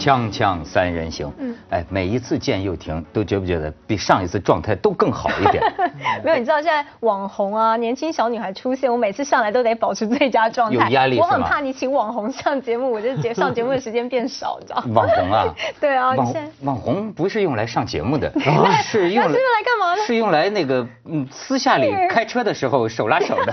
锵锵三人行，哎，每一次见又婷，都觉不觉得比上一次状态都更好一点？没有，你知道现在网红啊，年轻小女孩出现，我每次上来都得保持最佳状态，有压力我很怕你请网红上节目，我就节上节目的时间变少，你知道吗？网红啊？对啊，网网红不是用来上节目的，是用来干嘛呢？是用来那个嗯，私下里开车的时候手拉手的，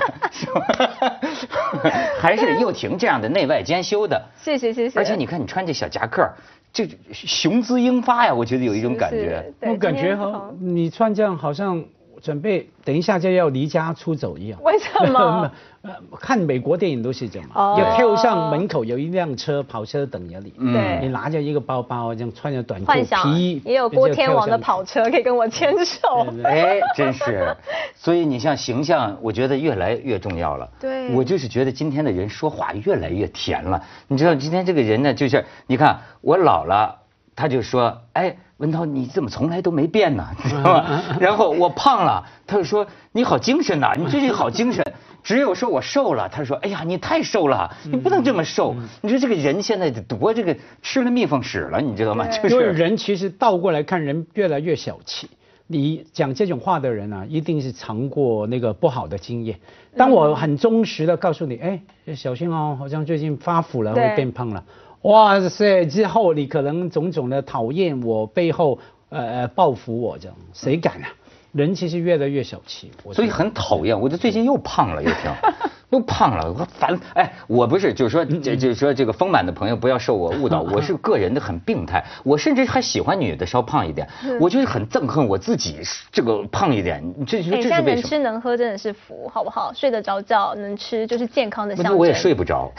还是又婷这样的内外兼修的？谢谢谢谢。而且你看你穿这小夹克。这雄姿英发呀，我觉得有一种感觉。我感觉哈，你穿这样好像准备等一下就要离家出走一样。为什么？看美国电影都是这样，要跳上门口有一辆车跑车等着你。对，你拿着一个包包，这样穿着短裤皮衣，也有郭天王的跑车可以跟我牵手。哎，真是。所以你像形象，我觉得越来越重要了。对。我就是觉得今天的人说话越来越甜了。你知道今天这个人呢，就是你看我老了，他就说，哎，文涛你怎么从来都没变呢？你知道吗？然后我胖了，他就说你好精神呐，你最近好精神。只有说我瘦了，他说：“哎呀，你太瘦了，你不能这么瘦。你说这个人现在多这个吃了蜜蜂屎了，你知道吗？就是人其实倒过来看，人越来越小气。你讲这种话的人啊，一定是尝过那个不好的经验。当我很忠实的告诉你，哎，小心哦，好像最近发福了，会变胖了。哇塞，之后你可能种种的讨厌我，背后呃呃报复我，这样谁敢啊？”人其实越来越小气，所以很讨厌。我就最近又胖了，又挺。又胖了，我烦。哎，我不是，就是说，这就是说，这个丰满的朋友不要受我误导，我是个人的很病态，我甚至还喜欢女的稍胖一点，我就是很憎恨我自己这个胖一点。这这是为什么？能吃能喝真的是福，好不好？睡得着觉，能吃就是健康的象征。我也睡不着，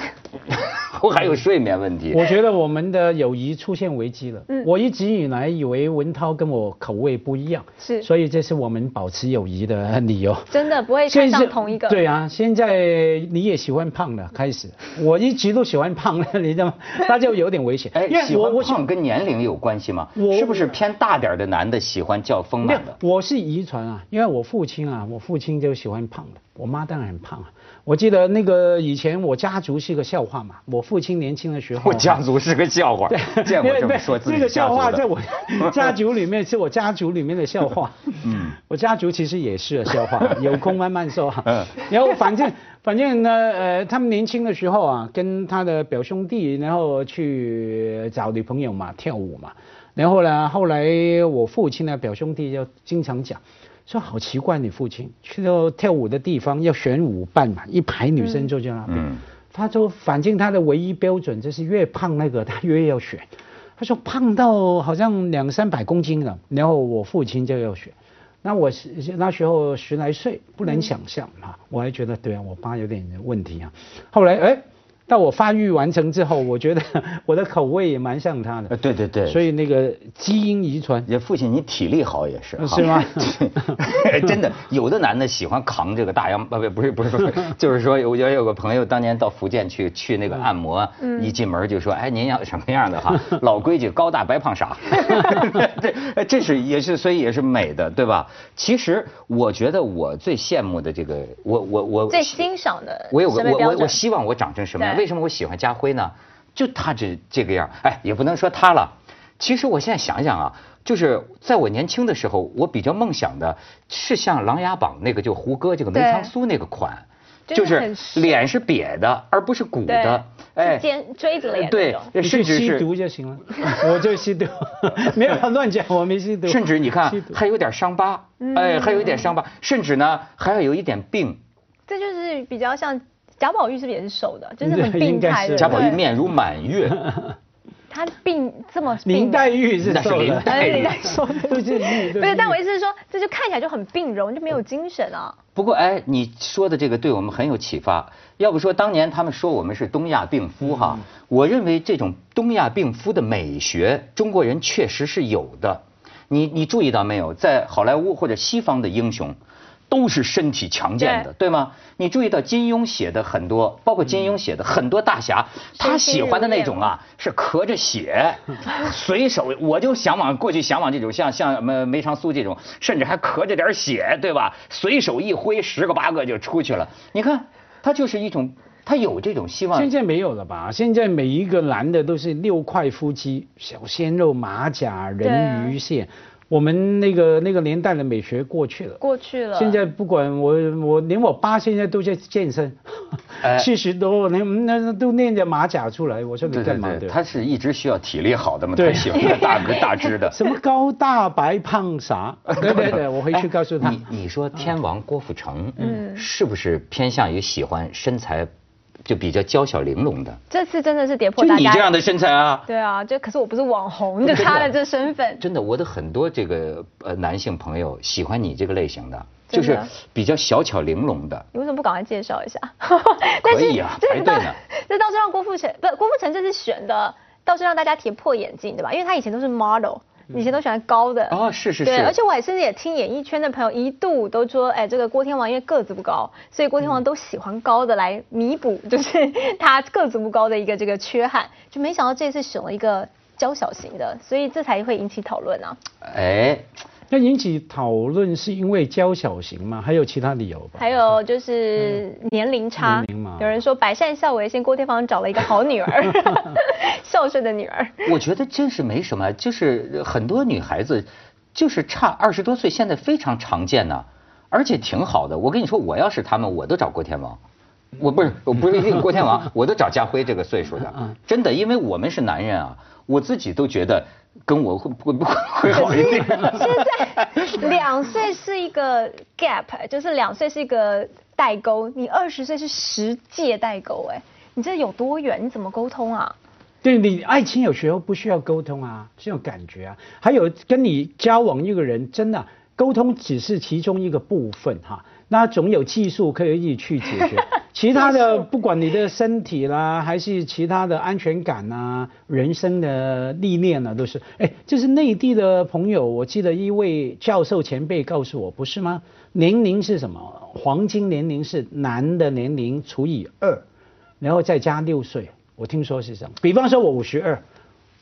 我还有睡眠问题。我觉得我们的友谊出现危机了。嗯，我一直以来以为文涛跟我口味不一样，是，所以这是我们保持友谊的理由。真的不会看上同一个。对啊，现在。你也喜欢胖的，开始，我一直都喜欢胖的，你知道吗？那就有点危险。哎，喜欢胖跟年龄有关系吗？是不是偏大点的男的喜欢较丰满的？我是遗传啊，因为我父亲啊，我父亲就喜欢胖的，我妈当然很胖啊。我记得那个以前我家族是个笑话嘛，我父亲年轻的时候，我家族是个笑话，见过这么说自己这个笑话在我家族里面是我家族里面的笑话。嗯，我家族其实也是个笑话，有空慢慢说。嗯，然后反正反正呢，呃，他们年轻的时候啊，跟他的表兄弟，然后去找女朋友嘛，跳舞嘛。然后呢，后来我父亲呢表兄弟就经常讲。说好奇怪，你父亲去到跳舞的地方要选舞伴嘛，一排女生坐在那边。他说，反正他的唯一标准就是越胖那个他越要选。他说胖到好像两三百公斤了，然后我父亲就要选。那我那时候十来岁，不能想象啊，我还觉得对啊，我爸有点问题啊。后来哎。到我发育完成之后，我觉得 我的口味也蛮像他的。对对对。所以那个基因遗传。也父亲，你体力好也是。是吗？真的，有的男的喜欢扛这个大洋，不不是不是不是，就是说，我有有个朋友当年到福建去去那个按摩，一进门就说，哎，您要什么样的哈？老规矩，高大白胖傻。这这是也是，所以也是美的，对吧？其实我觉得我最羡慕的这个，我我我最欣赏的，我有个我我我希望我长成什么样？为什么我喜欢家辉呢？就他这这个样，哎，也不能说他了。其实我现在想想啊，就是在我年轻的时候，我比较梦想的是像《琅琊榜》那个就胡歌这个梅长苏那个款，就是脸是瘪的，而不是鼓的，哎，尖锥子脸对，甚至吸毒就行了。我就吸毒，没有乱讲，我没吸毒。甚至你看，还有点伤疤，哎，还有一点伤疤，甚至呢，还要有一点病。这就是比较像。贾宝玉是不是也是瘦的？就是很病态的。贾宝玉面如满月。他病这么。林黛玉是瘦的。林黛玉瘦的。不是，但我意思是说，这就看起来就很病容，就没有精神啊。不过，哎，你说的这个对我们很有启发。要不说当年他们说我们是东亚病夫哈，我认为这种东亚病夫的美学，中国人确实是有的。你你注意到没有，在好莱坞或者西方的英雄。都是身体强健的，对吗？你注意到金庸写的很多，包括金庸写的很多大侠，他喜欢的那种啊，是咳着血，随手我就向往过去向往这种像像梅梅长苏这种，甚至还咳着点血，对吧？随手一挥，十个八个就出去了。你看，他就是一种。他有这种希望。现在没有了吧？现在每一个男的都是六块腹肌、小鲜肉、马甲、人鱼线。我们那个那个年代的美学过去了，过去了。现在不管我我连我爸现在都在健身，七十多那那都练着马甲出来，我说你干嘛的？他是一直需要体力好的嘛，他喜欢 大个大只的。什么高大白胖啥？对对对，我回去告诉他。你你说天王郭富城，嗯，是不是偏向于喜欢身材？就比较娇小玲珑的，这次真的是跌破大家。就你这样的身材啊？对啊，就可是我不是网红，就差了这身份。真的，我的很多这个呃男性朋友喜欢你这个类型的，就是比较小巧玲珑的。你为什么不赶快介绍一下？可以啊，排队呢。这倒是让郭富城，不，郭富城这次选的倒是让大家跌破眼镜，对吧？因为他以前都是 model。以前都喜欢高的哦，是是是，对，而且我甚至也听演艺圈的朋友一度都说，哎，这个郭天王因为个子不高，所以郭天王都喜欢高的来弥补，就是 他个子不高的一个这个缺憾。就没想到这次选了一个娇小型的，所以这才会引起讨论啊。哎。那引起讨论是因为娇小型吗？还有其他理由吧？还有就是年龄差。有人说百善孝为先，郭天芳找了一个好女儿，孝顺的女儿。我觉得真是没什么，就是很多女孩子就是差二十多岁，现在非常常见呢，而且挺好的。我跟你说，我要是他们，我都找郭天王。我不是，我不是一定郭天王，我都找家辉这个岁数的。真的，因为我们是男人啊，我自己都觉得。跟我会会不会 会好一点？现在两岁是一个 gap，就是两岁是一个代沟。你二十岁是十届代沟，哎，你这有多远？你怎么沟通啊？对你爱情有时候不需要沟通啊，这种感觉啊。还有跟你交往一个人，真的沟通只是其中一个部分哈。那总有技术可以去解决。其他的，不管你的身体啦，还是其他的安全感呐，人生的历练呢，都是。哎，这是内地的朋友，我记得一位教授前辈告诉我，不是吗？年龄是什么？黄金年龄是男的年龄除以二，然后再加六岁。我听说是这样。比方说我五十二。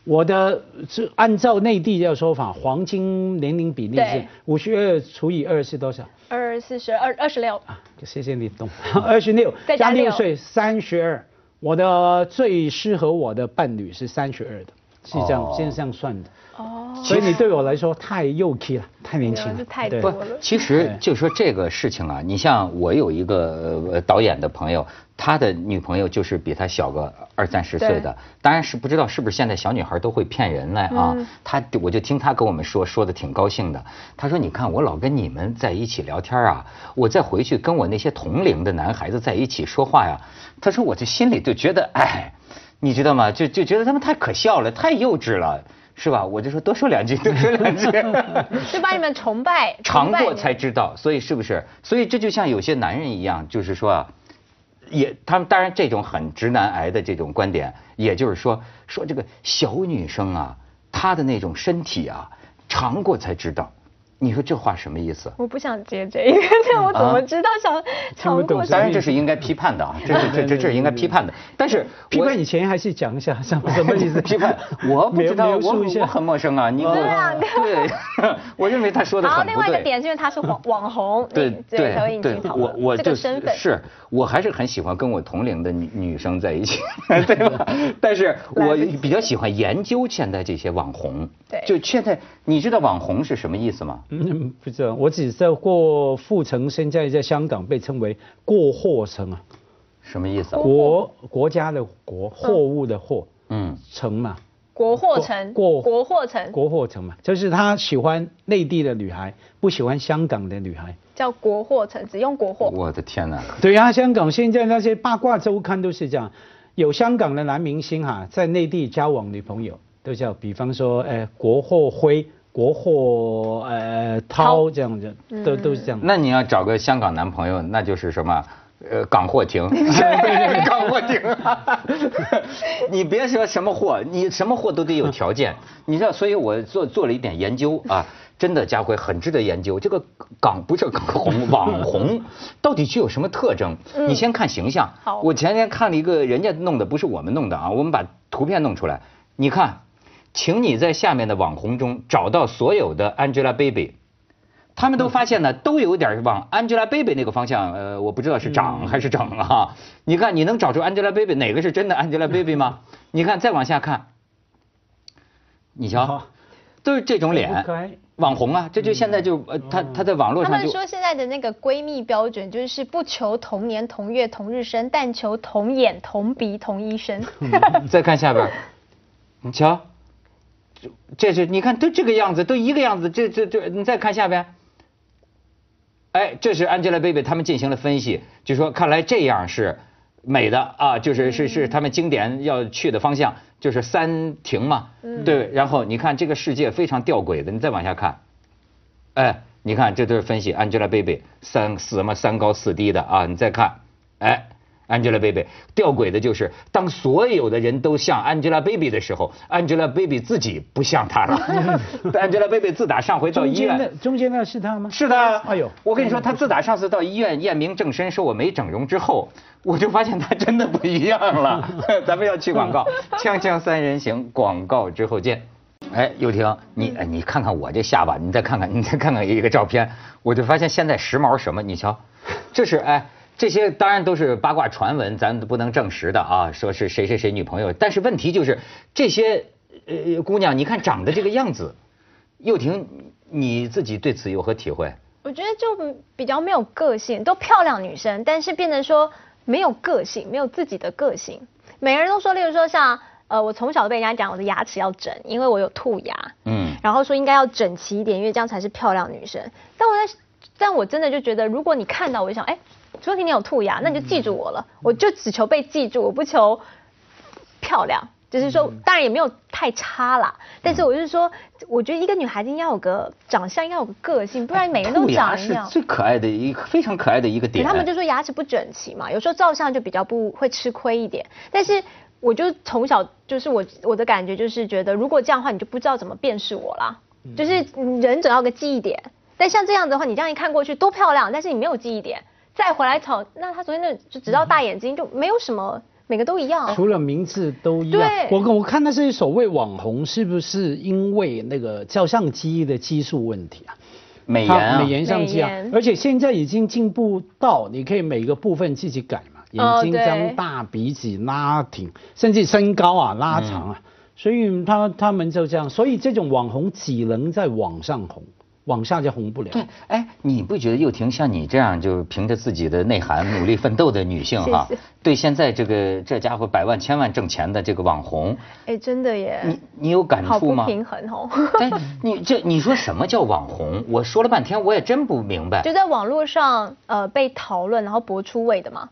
我的是按照内地的说法，黄金年龄比例是五十二除以二是多少？二四十二二十六。啊，谢谢你懂。二十六。加六岁三十二，我的最适合我的伴侣是三十二的，是这样，现在这样算的。哦，所以你对我来说太幼气了，太年轻了，太多了。其实就说这个事情啊，你像我有一个导演的朋友，他的女朋友就是比他小个二三十岁的，当然是不知道是不是现在小女孩都会骗人了啊。他我就听他跟我们说，说的挺高兴的。他说：“你看我老跟你们在一起聊天啊，我再回去跟我那些同龄的男孩子在一起说话呀，他说我这心里就觉得，哎，你知道吗？就就觉得他们太可笑了，太幼稚了。”是吧？我就说多说两句，多说两句，就把你们崇拜，尝过才知道，所以是不是？所以这就像有些男人一样，就是说啊，也他们当然这种很直男癌的这种观点，也就是说说这个小女生啊，她的那种身体啊，尝过才知道。你说这话什么意思？我不想接这个，这我怎么知道想尝过？当然这是应该批判的啊，这是 这这这是应该批判的。但是批判以前还是讲一下什么什么意思？批判我不知道，我我很陌生啊。你对啊，对，我认为他说的很不对。好，另外一个点是因为他是网网红，对对对，我我这个身份是，我还是很喜欢跟我同龄的女女生在一起，对吧？但是我比较喜欢研究现在这些网红，对，就现在你知道网红是什么意思吗？嗯，不知道，我只知道过富城现在在香港被称为过货城啊，什么意思啊？国国家的国，货物的货，嗯，城嘛，国货城，过国货城，国货城嘛，就是他喜欢内地的女孩，不喜欢香港的女孩，叫国货城，只用国货。我的天哪！对呀，香港现在那些八卦周刊都是这样，有香港的男明星哈，在内地交往女朋友，都叫比方说，哎，国货辉。国货呃涛这样子都都是这样。那你要找个香港男朋友，那就是什么呃港货亭，港货亭。你别说什么货，你什么货都得有条件。你知道，所以我做做了一点研究啊，真的家辉很值得研究。这个港不是港红网红，到底具有什么特征？你先看形象。好，我前天看了一个人家弄的，不是我们弄的啊，我们把图片弄出来，你看。请你在下面的网红中找到所有的 Angelababy，他们都发现呢，都有点往 Angelababy 那个方向，呃，我不知道是涨还是整啊。你看，你能找出 Angelababy 哪个是真的 Angelababy 吗？你看，再往下看，你瞧，都是这种脸。网红啊，这就现在就呃，他他在网络上他们说现在的那个闺蜜标准就是不求同年同月同日生，但求同眼同鼻同医生。再看下边，你瞧，这是你看都这个样子，都一个样子，这这这，你再看下边。哎，这是 Angelababy 他们进行了分析，就说看来这样是美的啊，就是是是他们经典要去的方向。就是三庭嘛，对，然后你看这个世界非常吊诡的，你再往下看，哎，你看这都是分析 Angelababy 三四什么三高四低的啊，你再看，哎，Angelababy 吊诡的就是当所有的人都像 Angelababy 的时候，Angelababy 自己不像她了。Angelababy 自打上回到医院，中间那是她吗？是的，哎呦，我跟你说，她自打上次到医院验明正身说我没整容之后。我就发现她真的不一样了。咱们要去广告，锵锵三人行，广告之后见。哎，又婷，你哎，你看看我这下巴，你再看看，你再看看一个照片，我就发现现在时髦什么？你瞧，这是哎，这些当然都是八卦传闻，咱不能证实的啊。说是谁谁谁女朋友，但是问题就是这些呃姑娘，你看长得这个样子，又婷，你自己对此有何体会？我觉得就比较没有个性，都漂亮女生，但是变得说。没有个性，没有自己的个性。每个人都说，例如说像呃，我从小被人家讲我的牙齿要整，因为我有兔牙。嗯。然后说应该要整齐一点，因为这样才是漂亮女生。但我在，但我真的就觉得，如果你看到我就想，哎，朱婷你有兔牙，那你就记住我了。我就只求被记住，我不求漂亮。就是说，当然也没有太差啦。但是我就是说，我觉得一个女孩子应该有个长相，应该有个个性，不然每个人都长一样。最可爱的一个非常可爱的一个点。他们就说牙齿不整齐嘛，有时候照相就比较不会吃亏一点。但是我就从小就是我我的感觉就是觉得，如果这样的话，你就不知道怎么辨识我啦。就是人总要个记忆点。但像这样子的话，你这样一看过去多漂亮，但是你没有记忆点，再回来瞅，那他昨天那就只照大眼睛，就没有什么。每个都一样，除了名字都一样。我我看那些所谓网红，是不是因为那个照相机的技术问题啊？美颜美颜相机啊，而且现在已经进步到你可以每个部分自己改嘛，眼睛张大，鼻子拉挺，甚至身高啊拉长啊，所以他他们就这样，所以这种网红只能在网上红。往下就红不了。对，哎，你不觉得又婷像你这样就凭着自己的内涵努力奋斗的女性哈？对，现在这个这家伙百万千万挣钱的这个网红，哎，真的耶。你你有感触吗？平衡哦。哎，你这你说什么叫网红？我说了半天，我也真不明白。就在网络上呃被讨论，然后博出位的嘛。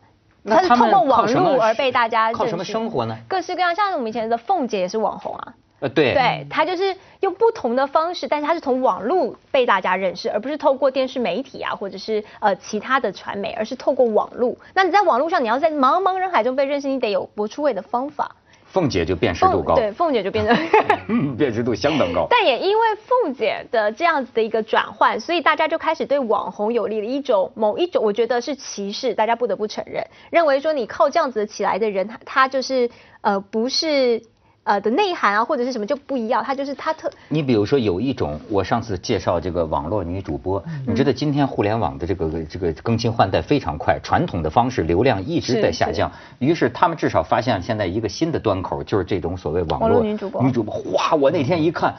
他是通过网络而被大家靠什么生活呢？各式各样，像我们以前的凤姐也是网红啊。呃，对，对他就是用不同的方式，但是他是从网络被大家认识，而不是透过电视媒体啊，或者是呃其他的传媒，而是透过网络。那你在网络上，你要在茫茫人海中被认识，你得有博出位的方法。凤姐就辨识度高，对，凤姐就变得 辨识度相当高。但也因为凤姐的这样子的一个转换，所以大家就开始对网红有利的一种某一种，我觉得是歧视，大家不得不承认，认为说你靠这样子起来的人，他他就是呃不是。呃的内涵啊，或者是什么就不一样，它就是它特。你比如说有一种，我上次介绍这个网络女主播，你知道今天互联网的这个这个更新换代非常快，传统的方式流量一直在下降，于是他们至少发现现在一个新的端口，就是这种所谓网络女主播。女主播，哇！我那天一看，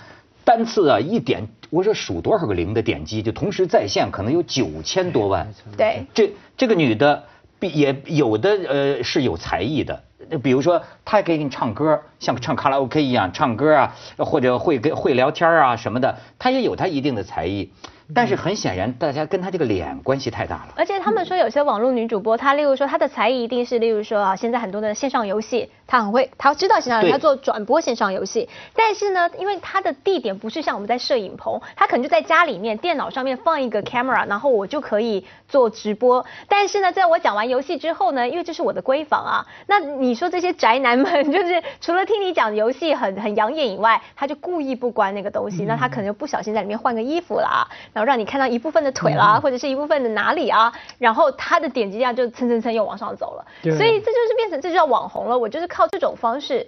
单次啊一点，我说数多少个零的点击，就同时在线可能有九千多万。对。这这个女的，也有的呃是有才艺的。比如说，他可以给你唱歌，像唱卡拉 OK 一样唱歌啊，或者会跟会聊天啊什么的，他也有他一定的才艺。但是很显然，大家跟他这个脸关系太大了。而且他们说有些网络女主播，她例如说她的才艺一定是，例如说啊，现在很多的线上游戏，她很会，他知道线上游戏，她做转播线上游戏。但是呢，因为他的地点不是像我们在摄影棚，他可能就在家里面电脑上面放一个 camera，然后我就可以做直播。但是呢，在我讲完游戏之后呢，因为这是我的闺房啊，那你说这些宅男们，就是除了听你讲游戏很很养眼以外，他就故意不关那个东西，那他可能就不小心在里面换个衣服啦。然后让你看到一部分的腿啦，或者是一部分的哪里啊，然后他的点击量就蹭蹭蹭又往上走了，所以这就是变成这就叫网红了。我就是靠这种方式，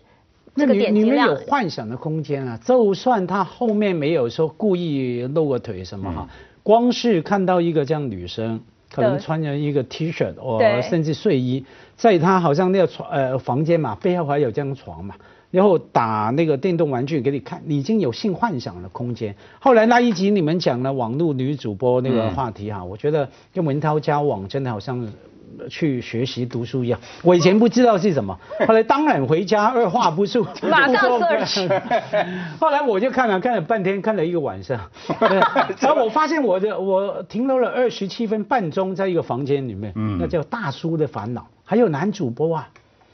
这个点击量。你们有幻想的空间啊，就算他后面没有说故意露个腿什么哈，光是看到一个这样女生，可能穿着一个 T 恤，或甚至睡衣，在他好像那个床呃房间嘛，背后还有张床嘛，然后打那个电动玩具给你看，你已经有性幻想的空间。后来那一集你们讲了网络女主播那个话题哈，我觉得跟文涛交往真的好像。去学习读书一样，我以前不知道是什么，后来当然回家二话不说，马上 search。后来我就看了看了半天，看了一个晚上，然后我发现我的我停留了二十七分半钟在一个房间里面，那叫大叔的烦恼，还有男主播啊。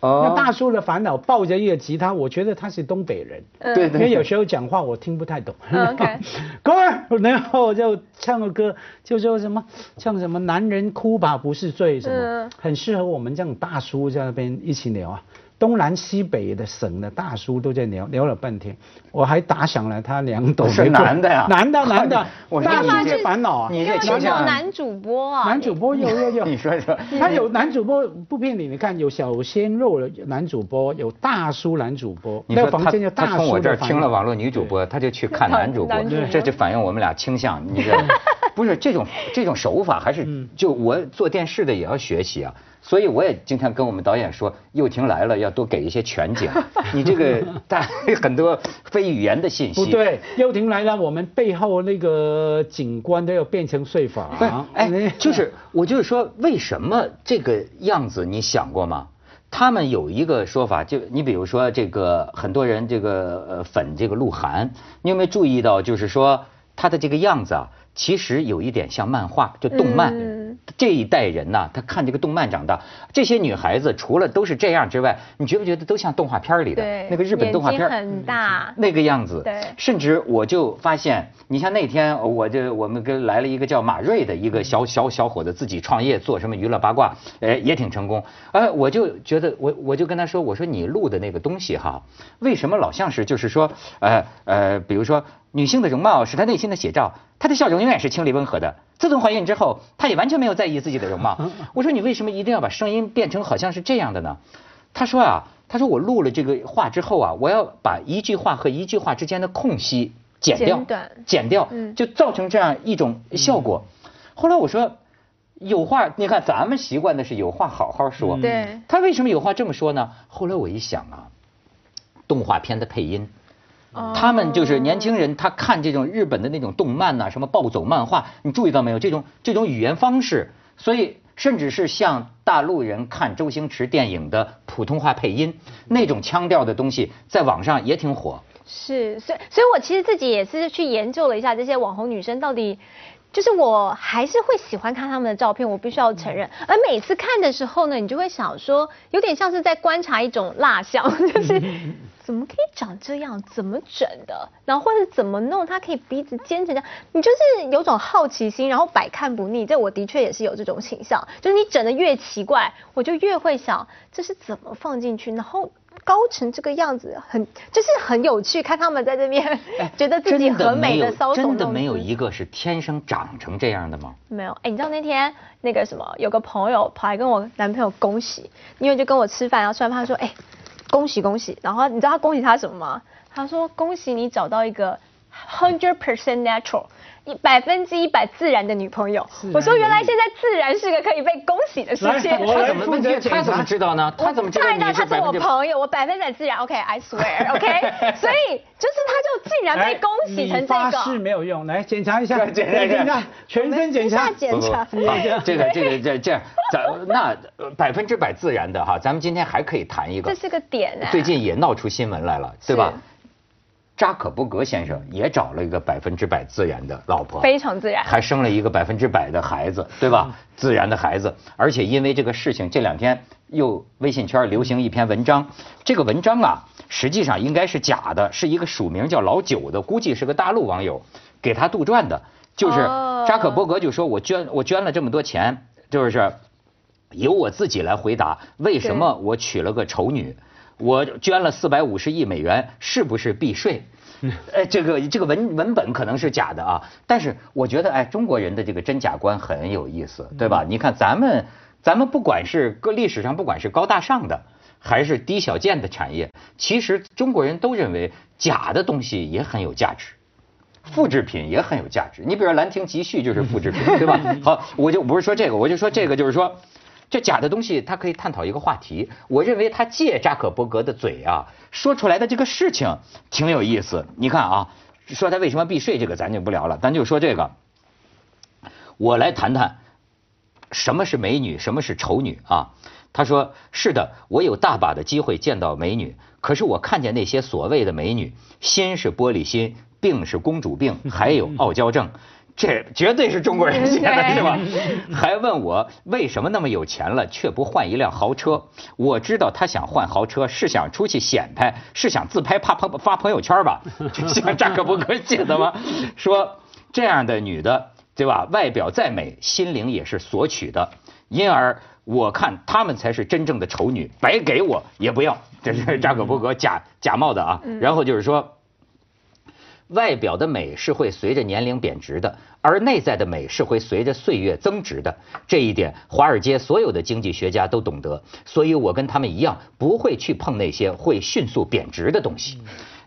那大叔的烦恼抱着一个吉他，我觉得他是东北人，对，因为有时候讲话我听不太懂。OK，哥儿，然后就唱个歌，就说什么唱什么男人哭吧不是罪什么，很适合我们这种大叔在那边一起聊啊。东南西北的省的大叔都在聊聊了半天，我还打响了他两斗。是男的呀？男的 男的，大叔些烦恼啊！你这有男主播啊？男主播有有有。你说说，他有男主播不骗你，你看有小鲜肉的男主播，有大叔男主播。你说他他从我这儿听了网络女主播，他就去看男主播，这就反映我们俩倾向。你这 不是这种这种手法，还是就我做电视的也要学习啊。所以我也经常跟我们导演说，又婷来了要多给一些全景，你这个带很多非语言的信息。不对，又婷来了，我们背后那个景观都要变成睡房。哎，就是我就是说，为什么这个样子？你想过吗？他们有一个说法，就你比如说这个很多人这个呃粉这个鹿晗，你有没有注意到？就是说他的这个样子啊，其实有一点像漫画，就动漫。这一代人呐，他看这个动漫长大，这些女孩子除了都是这样之外，你觉不觉得都像动画片里的那个日本动画片？很大，那个样子。对。甚至我就发现，你像那天，我就我们跟来了一个叫马瑞的一个小小小伙子，自己创业做什么娱乐八卦，哎，也挺成功。哎，我就觉得，我我就跟他说，我说你录的那个东西哈，为什么老像是就是说，呃呃，比如说。女性的容貌是她内心的写照，她的笑容永远是清丽温和的。自从怀孕之后，她也完全没有在意自己的容貌。我说你为什么一定要把声音变成好像是这样的呢？她说啊，她说我录了这个话之后啊，我要把一句话和一句话之间的空隙剪掉，剪掉，就造成这样一种效果。后来我说，有话你看咱们习惯的是有话好好说，对，他为什么有话这么说呢？后来我一想啊，动画片的配音。他们就是年轻人，他看这种日本的那种动漫呐，什么暴走漫画，你注意到没有？这种这种语言方式，所以甚至是像大陆人看周星驰电影的普通话配音，那种腔调的东西，在网上也挺火。是，所以所以我其实自己也是去研究了一下这些网红女生到底，就是我还是会喜欢看他们的照片，我必须要承认。而每次看的时候呢，你就会想说，有点像是在观察一种蜡像，就是。怎么可以长这样？怎么整的？然后或者怎么弄？它可以鼻子尖成这样，你就是有种好奇心，然后百看不腻。这我的确也是有这种倾向，就是你整的越奇怪，我就越会想这是怎么放进去，然后高成这个样子，很就是很有趣。看他们在这边觉得自己很美的搔首真的没有一个是天生长成这样的吗？没有。哎，你知道那天那个什么，有个朋友跑来跟我男朋友恭喜，因为就跟我吃饭，然后吃完饭说，哎。恭喜恭喜！然后你知道他恭喜他什么吗？他说恭喜你找到一个 hundred percent natural，一百分之一百自然的女朋友。我说原来现在自然是个可以被恭喜的事情。他怎么他怎么知道呢？他怎么知道你是他是我朋友，我百分之百自然。OK，I swear，OK。所以就是他就竟然被恭喜成这个。发誓没有用，来检查一下，检查一下，全身检查。检查。这个这个这这样。咱那百分之百自然的哈，咱们今天还可以谈一个，这是个点。最近也闹出新闻来了，对吧？扎克伯格先生也找了一个百分之百自然的老婆，非常自然，还生了一个百分之百的孩子，对吧？自然的孩子，而且因为这个事情，这两天又微信圈流行一篇文章，这个文章啊，实际上应该是假的，是一个署名叫老九的，估计是个大陆网友给他杜撰的，就是扎克伯格就说我捐我捐了这么多钱，就是。由我自己来回答，为什么我娶了个丑女？我捐了四百五十亿美元，是不是避税？哎，这个这个文文本可能是假的啊，但是我觉得哎，中国人的这个真假观很有意思，对吧？你看咱们咱们不管是搁历史上不管是高大上的，还是低小贱的产业，其实中国人都认为假的东西也很有价值。复制品也很有价值。你比如说《兰亭集序》就是复制品，对吧？好，我就不是说这个，我就说这个就是说，这假的东西它可以探讨一个话题。我认为他借扎克伯格的嘴啊说出来的这个事情挺有意思。你看啊，说他为什么避税这个咱就不聊了，咱就说这个。我来谈谈什么是美女，什么是丑女啊？他说是的，我有大把的机会见到美女，可是我看见那些所谓的美女，心是玻璃心，病是公主病，还有傲娇症，这绝对是中国人写的，是吧？还问我为什么那么有钱了却不换一辆豪车？我知道他想换豪车是想出去显摆，是想自拍怕朋发朋友圈吧？就像扎克伯格写的吗？说这样的女的。对吧？外表再美，心灵也是索取的，因而我看她们才是真正的丑女，白给我也不要。这是扎克伯格假假冒的啊。然后就是说，外表的美是会随着年龄贬值的，而内在的美是会随着岁月增值的。这一点，华尔街所有的经济学家都懂得，所以我跟他们一样，不会去碰那些会迅速贬值的东西。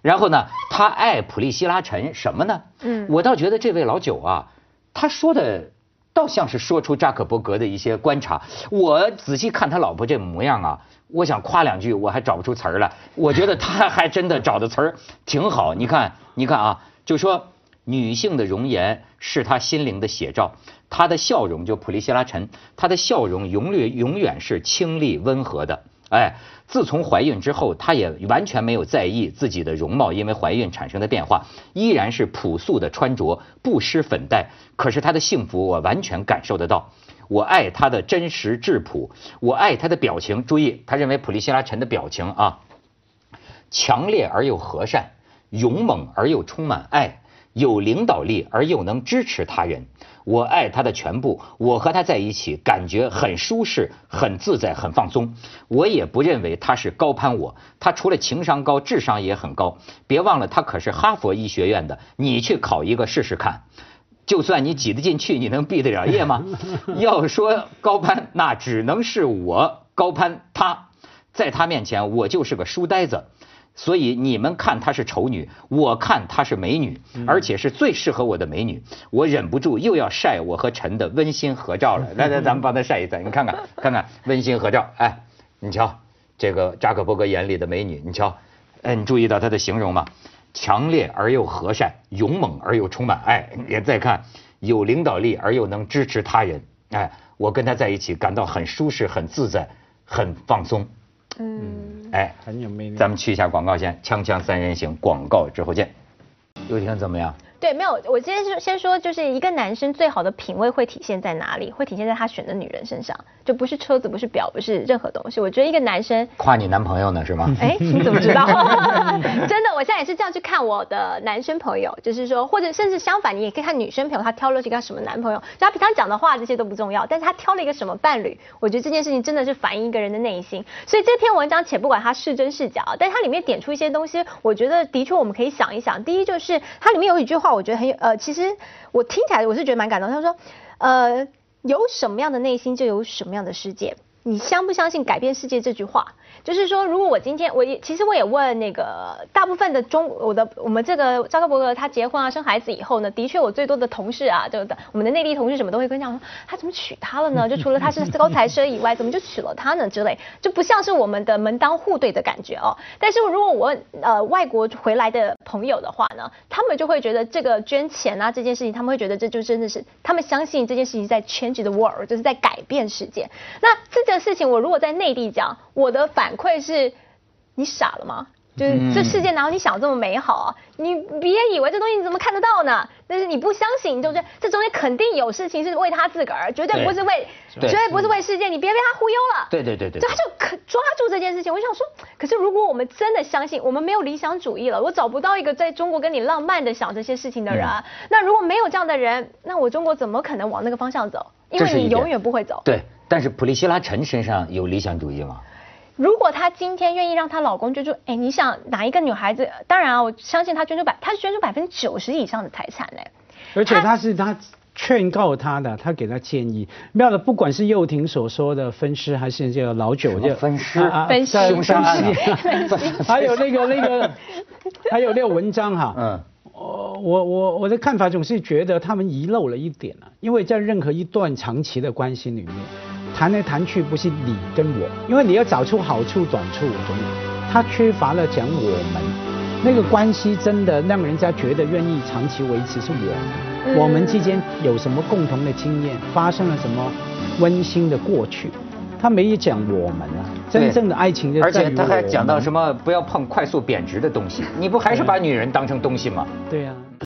然后呢，他爱普利希拉陈什么呢？嗯，我倒觉得这位老九啊。他说的倒像是说出扎克伯格的一些观察。我仔细看他老婆这模样啊，我想夸两句，我还找不出词儿来。我觉得他还真的找的词儿挺好。你看，你看啊，就说女性的容颜是她心灵的写照，她的笑容就普利希拉陈，她的笑容永远永远是清丽温和的。哎，自从怀孕之后，她也完全没有在意自己的容貌，因为怀孕产生的变化，依然是朴素的穿着，不施粉黛。可是她的幸福，我完全感受得到。我爱他的真实质朴，我爱他的表情。注意，他认为普利希拉陈的表情啊，强烈而又和善，勇猛而又充满爱，有领导力而又能支持他人。我爱他的全部，我和他在一起感觉很舒适、很自在、很放松。我也不认为他是高攀我，他除了情商高，智商也很高。别忘了，他可是哈佛医学院的，你去考一个试试看。就算你挤得进去，你能毕得了业吗？要说高攀，那只能是我高攀他，在他面前，我就是个书呆子。所以你们看她是丑女，我看她是美女，而且是最适合我的美女。我忍不住又要晒我和陈的温馨合照了。来来，咱们帮她晒一晒，你看看看看温馨合照。哎，你瞧这个扎克伯格眼里的美女，你瞧，哎，你注意到她的形容吗？强烈而又和善，勇猛而又充满爱。也再看有领导力而又能支持他人。哎，我跟他在一起感到很舒适、很自在、很放松。嗯，哎，很有魅力。咱们去一下广告先，锵锵三人行，广告之后见。刘婷怎么样？对，没有，我先说先说，就是一个男生最好的品味会体现在哪里？会体现在他选的女人身上，就不是车子，不是表，不是任何东西。我觉得一个男生夸你男朋友呢，是吗？哎，你怎么知道？真的，我现在也是这样去看我的男生朋友，就是说，或者甚至相反，你也可以看女生朋友，她挑了一个什么男朋友，就他平常讲的话这些都不重要，但是他挑了一个什么伴侣，我觉得这件事情真的是反映一个人的内心。所以这篇文章，且不管它是真是假，但它里面点出一些东西，我觉得的确我们可以想一想。第一就是它里面有一句话。我觉得很有呃，其实我听起来我是觉得蛮感动。他说，呃，有什么样的内心就有什么样的世界。你相不相信改变世界这句话？就是说，如果我今天我也其实我也问那个大部分的中我的我们这个扎克伯格他结婚啊生孩子以后呢，的确我最多的同事啊，就我们的内地同事什么都会跟讲说，他怎么娶她了呢？就除了他是高材生以外，怎么就娶了她呢？之类，就不像是我们的门当户对的感觉哦。但是如果我呃外国回来的朋友的话呢，他们就会觉得这个捐钱啊这件事情，他们会觉得这就真的是他们相信这件事情在 change the world，就是在改变世界。那这件事情我如果在内地讲，我的反馈是，你傻了吗？就是这世界哪有你想这么美好啊？你别以为这东西你怎么看得到呢？但是你不相信，对不对？这中间肯定有事情是为他自个儿，绝对不是为，绝对不是为世界。你别被他忽悠了。对对对对。他就可抓住这件事情。我想说，可是如果我们真的相信，我们没有理想主义了，我找不到一个在中国跟你浪漫的想这些事情的人。那如果没有这样的人，那我中国怎么可能往那个方向走？因为你永远不会走。对。但是普利希拉陈身上有理想主义吗？如果她今天愿意让她老公捐出，哎，你想哪一个女孩子？当然啊，我相信她捐出百，她是捐出百分之九十以上的财产嘞。而且她是她劝告她的，他给她建议。妙的，不管是幼婷所说的分尸，还是这个老九的分尸分尸凶杀，还有那个那个，还有那个文章哈。嗯。哦，我我我的看法总是觉得他们遗漏了一点啊，因为在任何一段长期的关系里面，谈来谈去不是你跟我，因为你要找出好处短处，我懂。他缺乏了讲我们，那个关系真的让人家觉得愿意长期维持是我们，我们之间有什么共同的经验，发生了什么温馨的过去。他没有讲我们啊，真正的爱情就而且他还讲到什么不要碰快速贬值的东西，你不还是把女人当成东西吗？对呀。